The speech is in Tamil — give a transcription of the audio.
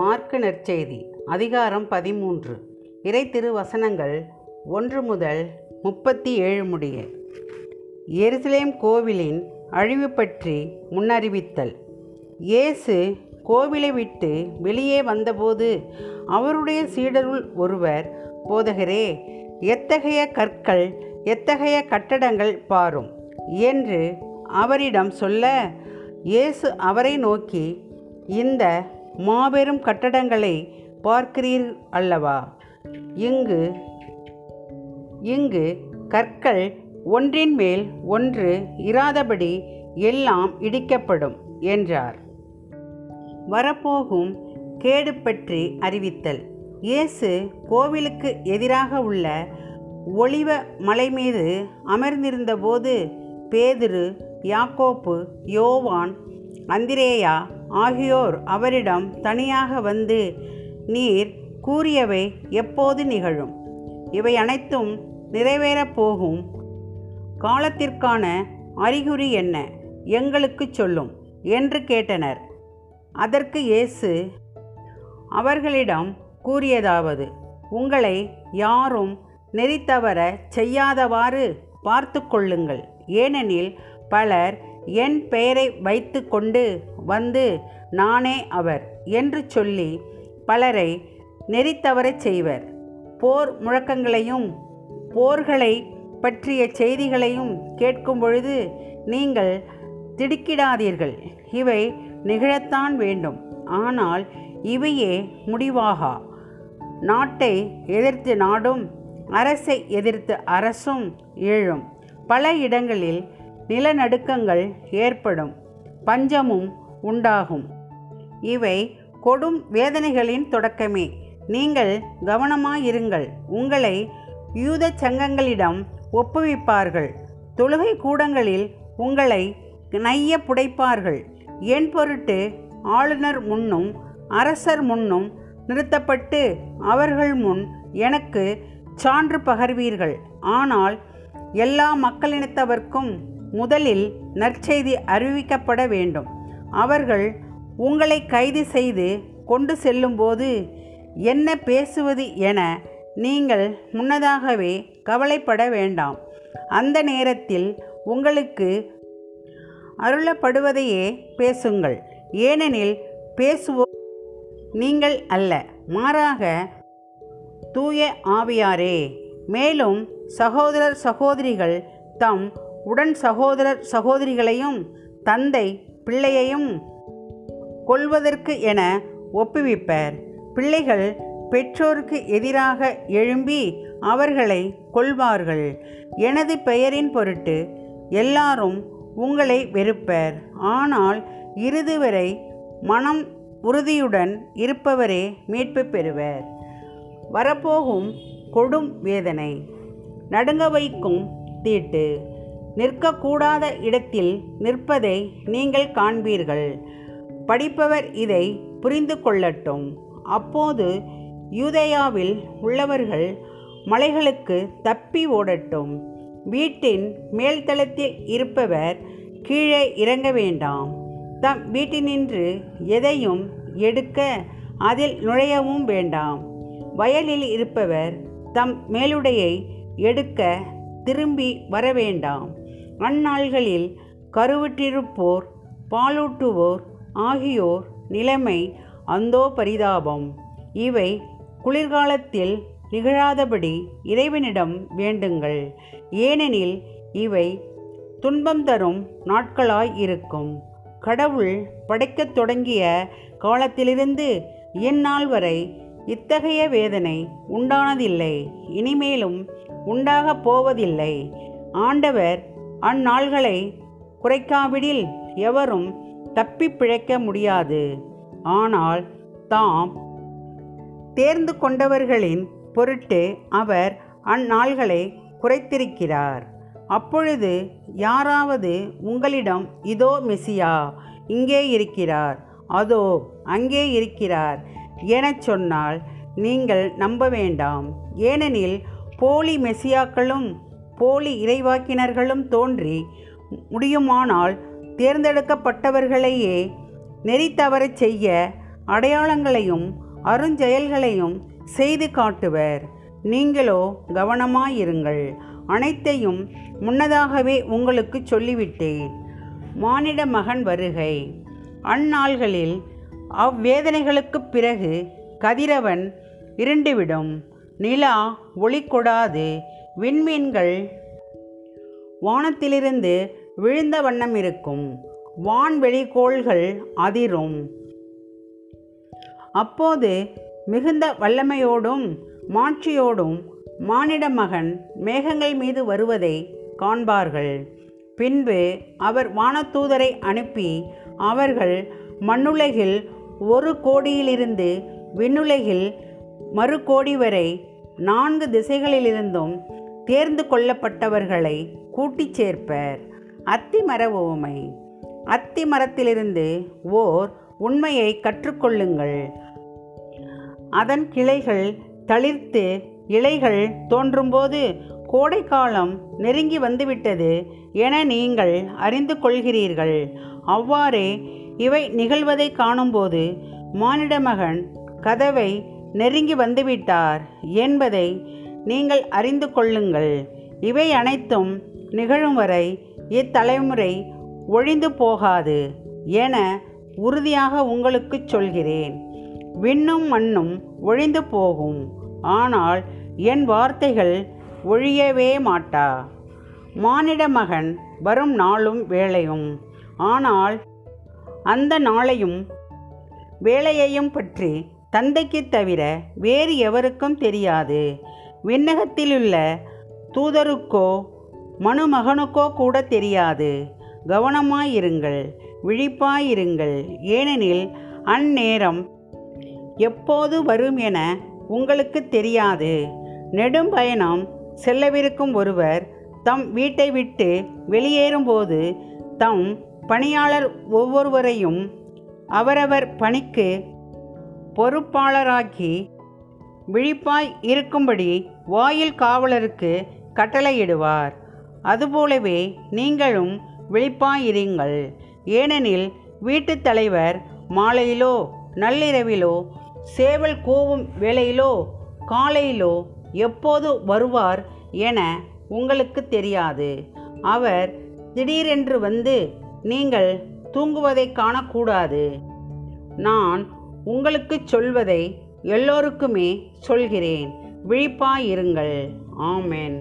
மார்க்கு நற்செய்தி அதிகாரம் பதிமூன்று. இறை திருவசனங்கள் ஒன்று முதல் முப்பத்தி ஏழு முடிய. எருசலேம் கோவிலின் அழிவு பற்றி முன்னறிவித்தல். இயேசு கோவிலை விட்டு வெளியே வந்தபோது அவருடைய சீடருள் ஒருவர் போதகரே எத்தகைய கற்கள் எத்தகைய கட்டடங்கள் பாரும் என்று அவரிடம் சொல்ல இயேசு அவரை நோக்கி இந்த மாபெரும் கட்டடங்களை பார்க்கிறீர் அல்லவா? இங்கு இங்கு கற்கள் ஒன்றின் மேல் ஒன்று இராதபடி எல்லாம் இடிக்கப்படும் என்றார். வரப்போகும் கேடு பற்றி அறிவித்தல். இயேசு கோவிலுக்கு எதிராக உள்ள ஒளிவ மலை மீது அமர்ந்திருந்தபோது பேதுரு யாக்கோப்பு யோவான் அந்திரேயா ஆகியோர் அவரிடம் தனியாக வந்து நீர் கூறியவை எப்போது நிகழும்? இவை அனைத்தும் நிறைவேறப் போகும். காலத்திற்கான அறிகுறி என்ன? எங்களுக்கு சொல்லும் என்று கேட்டனர். அதற்கு இயேசு அவர்களிடம் கூறியதாவது உங்களை யாரும் நெறித்தவர செய்யாதவாறு பார்த்து கொள்ளுங்கள். ஏனெனில் பலர் என் பெயரை வைத்து கொண்டு வந்து நானே அவர் என்று சொல்லி பலரை நெறித்தவரச் செய்வர். போர் முழக்கங்களையும் போர்களை பற்றிய செய்திகளையும் கேட்கும் பொழுது நீங்கள் திடுக்கிடாதீர்கள். இவை நிகழத்தான் வேண்டும். ஆனால் இவையே முடிவாகா? நாட்டை எதிர்த்து நாடும் அரசை எதிர்த்து அரசும் எழும் பல இடங்களில் நிலநடுக்கங்கள் ஏற்படும் பஞ்சமும் உண்டாகும். இவை கொடும் வேதனைகளின் தொடக்கமே. நீங்கள் கவனமாயிருங்கள். உங்களை யூத சங்கங்களிடம் ஒப்புவிப்பார்கள். தொழுகை கூடங்களில் உங்களை நைய புடைப்பார்கள். என் பொருட்டு ஆளுநர் முன்னும் அரசர் முன்னும் நிறுத்தப்பட்டு அவர்கள் முன் எனக்கு சான்று பகர்வீர்கள். ஆனால் எல்லா மக்களினத்தவர்க்கும் முதலில் நற்செய்தி அறிவிக்கப்பட வேண்டும். அவர்கள் உங்களை கைது செய்து கொண்டு செல்லும்போது என்ன பேசுவது என நீங்கள் முன்னதாகவே கவலைப்பட வேண்டாம். அந்த நேரத்தில் உங்களுக்கு அருளப்படுவதையே பேசுங்கள். ஏனெனில் பேசுவோ நீங்கள் அல்ல மாறாக தூய ஆவியாரே. மேலும் சகோதரர் சகோதரிகள் தம் உடன் சகோதரர் சகோதரிகளையும் தந்தை பிள்ளையையும் கொள்வதற்கு என ஒப்புவிப்பர். பிள்ளைகள் பெற்றோருக்கு எதிராக எழும்பி அவர்களை கொள்வார்கள் எனது பெயரின் பொருட்டு எல்லாரும் உங்களை வெறுப்பர். ஆனால் இறுதி வரை மனம் உறுதியுடன் இருப்பவரே மீட்பு பெறுவர். வரப்போகும் கொடும் வேதனை. நடுங்க வைக்கும் தீட்டு. நிற்கக்கூடாத இடத்தில் நிற்பதை நீங்கள் காண்பீர்கள். படிப்பவர் இதை புரிந்து கொள்ளட்டும். அப்போது யூதேயாவில் உள்ளவர்கள் மலைகளுக்கு தப்பி ஓடட்டும். வீட்டின் மேல்தளத்தில் இருப்பவர் கீழே இறங்க வேண்டாம். தம் வீட்டினின்று எதையும் எடுக்க அதில் நுழையவும் வேண்டாம். வயலில் இருப்பவர் தம் மேலுடையை எடுக்க திரும்பி வர வேண்டாம். அந்நாள்களில் கருவுற்றிருப்போர் பாலூட்டுவோர் ஆகியோர் நிலைமை அந்தோ பரிதாபம். இவை குளிர்காலத்தில் நிகழாதபடி இறைவனிடம் வேண்டுங்கள். ஏனெனில் இவை துன்பம் தரும் நாட்களாய் இருக்கும். கடவுள் படைக்கத் தொடங்கிய காலத்திலிருந்து இந்நாள் வரை இத்தகைய வேதனை உண்டானதில்லை. இனிமேலும் உண்டாகப் போவதில்லை. ஆண்டவர் அந்நாள்களை குறைக்காவிடில் எவரும் தப்பி பிழைக்க முடியாது. ஆனால் தாம் தேர்ந்து கொண்டவர்களின் பொருட்டு அவர் அந்நாள்களை குறைத்திருக்கிறார். அப்பொழுது யாராவது உங்களிடம் இதோ மெசியா இங்கே இருக்கிறார். அதோ அங்கே இருக்கிறார் எனச் சொன்னால் நீங்கள் நம்ப வேண்டாம். ஏனெனில் போலி மெசியாக்களும் போலி இறைவாக்கினர்களும் தோன்றி முடியுமானால் தேர்ந்தெடுக்கப்பட்டவர்களையே நெறி தவறச் செய்ய அடையாளங்களையும் அருஞ்செயல்களையும் செய்து காட்டுவர். நீங்களோ கவனமாயிருங்கள். அனைத்தையும் முன்னதாகவே உங்களுக்கு சொல்லிவிட்டேன். மானிட மகன் வருகை. அந்நாள்களில் அவ்வேதனைகளுக்குப் பிறகு கதிரவன் இருண்டுவிடும். நிலா ஒளி கொடாது விண்மீன்கள். வானத்திலிருந்து விழுந்த வண்ணம் இருக்கும். வான்வெளிக்கோள்கள் அதிரும். அப்போது மிகுந்த வல்லமையோடும் மாட்சியோடும் மானிட மகன் மேகங்கள் மீது வருவதை காண்பார்கள். பின்பு அவர் வானத்தூதரை அனுப்பி அவர்கள் மண்ணுலகில் ஒரு கோடியிலிருந்து விண்ணுலகில் மறு கோடி வரை நான்கு திசைகளிலிருந்தும் தேர்ந்து கொள்ளப்பட்டவர்களை கூட்டிச் சேர்ப்பர். அத்திமர ஓமை அத்தி மரத்திலிருந்து ஓர் உண்மையை கற்றுக்கொள்ளுங்கள். அதன் கிளைகள் தளிர்த்து இலைகள் தோன்றும்போது கோடைக்காலம் நெருங்கி வந்துவிட்டது என நீங்கள் அறிந்து கொள்கிறீர்கள் அவ்வாறே இவை நிகழ்வதை காணும்போது மானிட மகன் கதவை நெருங்கி வந்துவிட்டார் என்பதை நீங்கள் அறிந்து கொள்ளுங்கள். இவை அனைத்தும் நிகழும் வரை இத்தலைமுறை ஒழிந்து போகாது என உறுதியாக உங்களுக்குச் சொல்கிறேன். விண்ணும் மண்ணும் ஒழிந்து போகும். ஆனால் என் வார்த்தைகள் ஒழியவே மாட்டா. மானிட மகன் வரும் நாளும் வேளையும். ஆனால் அந்த நாளையும் வேலையையும் பற்றி தந்தைக்குத் தவிர வேறு எவருக்கும் தெரியாது. விண்ணகத்திலுள்ள தூதருக்கோ மனுமகனுக்கோ கூட தெரியாது. கவனமாயிருங்கள் விழிப்பாயிருங்கள். ஏனெனில் அந்நேரம் எப்போது வரும் என உங்களுக்கு தெரியாது. நெடும் பயணம் செல்லவிருக்கும் ஒருவர் தம் வீட்டை விட்டு வெளியேறும்போது தம் பணியாளர் ஒவ்வொருவரையும் அவரவர் பணிக்கு பொறுப்பாளராக்கி விழிப்பாய் இருக்கும்படி வாயில் காவலருக்கு கட்டளையிடுவார். அதுபோலவே நீங்களும் விழிப்பாயிருங்கள். ஏனெனில் வீட்டுத் தலைவர் மாலையிலோ நள்ளிரவிலோ சேவல் கூவும் வேளையிலோ காலையிலோ எப்போது வருவார் என உங்களுக்கு தெரியாது. அவர் திடீரென்று வந்து நீங்கள் தூங்குவதை காணக்கூடாது. நான் உங்களுக்கு சொல்வதை எல்லோருக்குமே சொல்கிறேன். விழிப்பாயிருங்கள். ஆமேன்.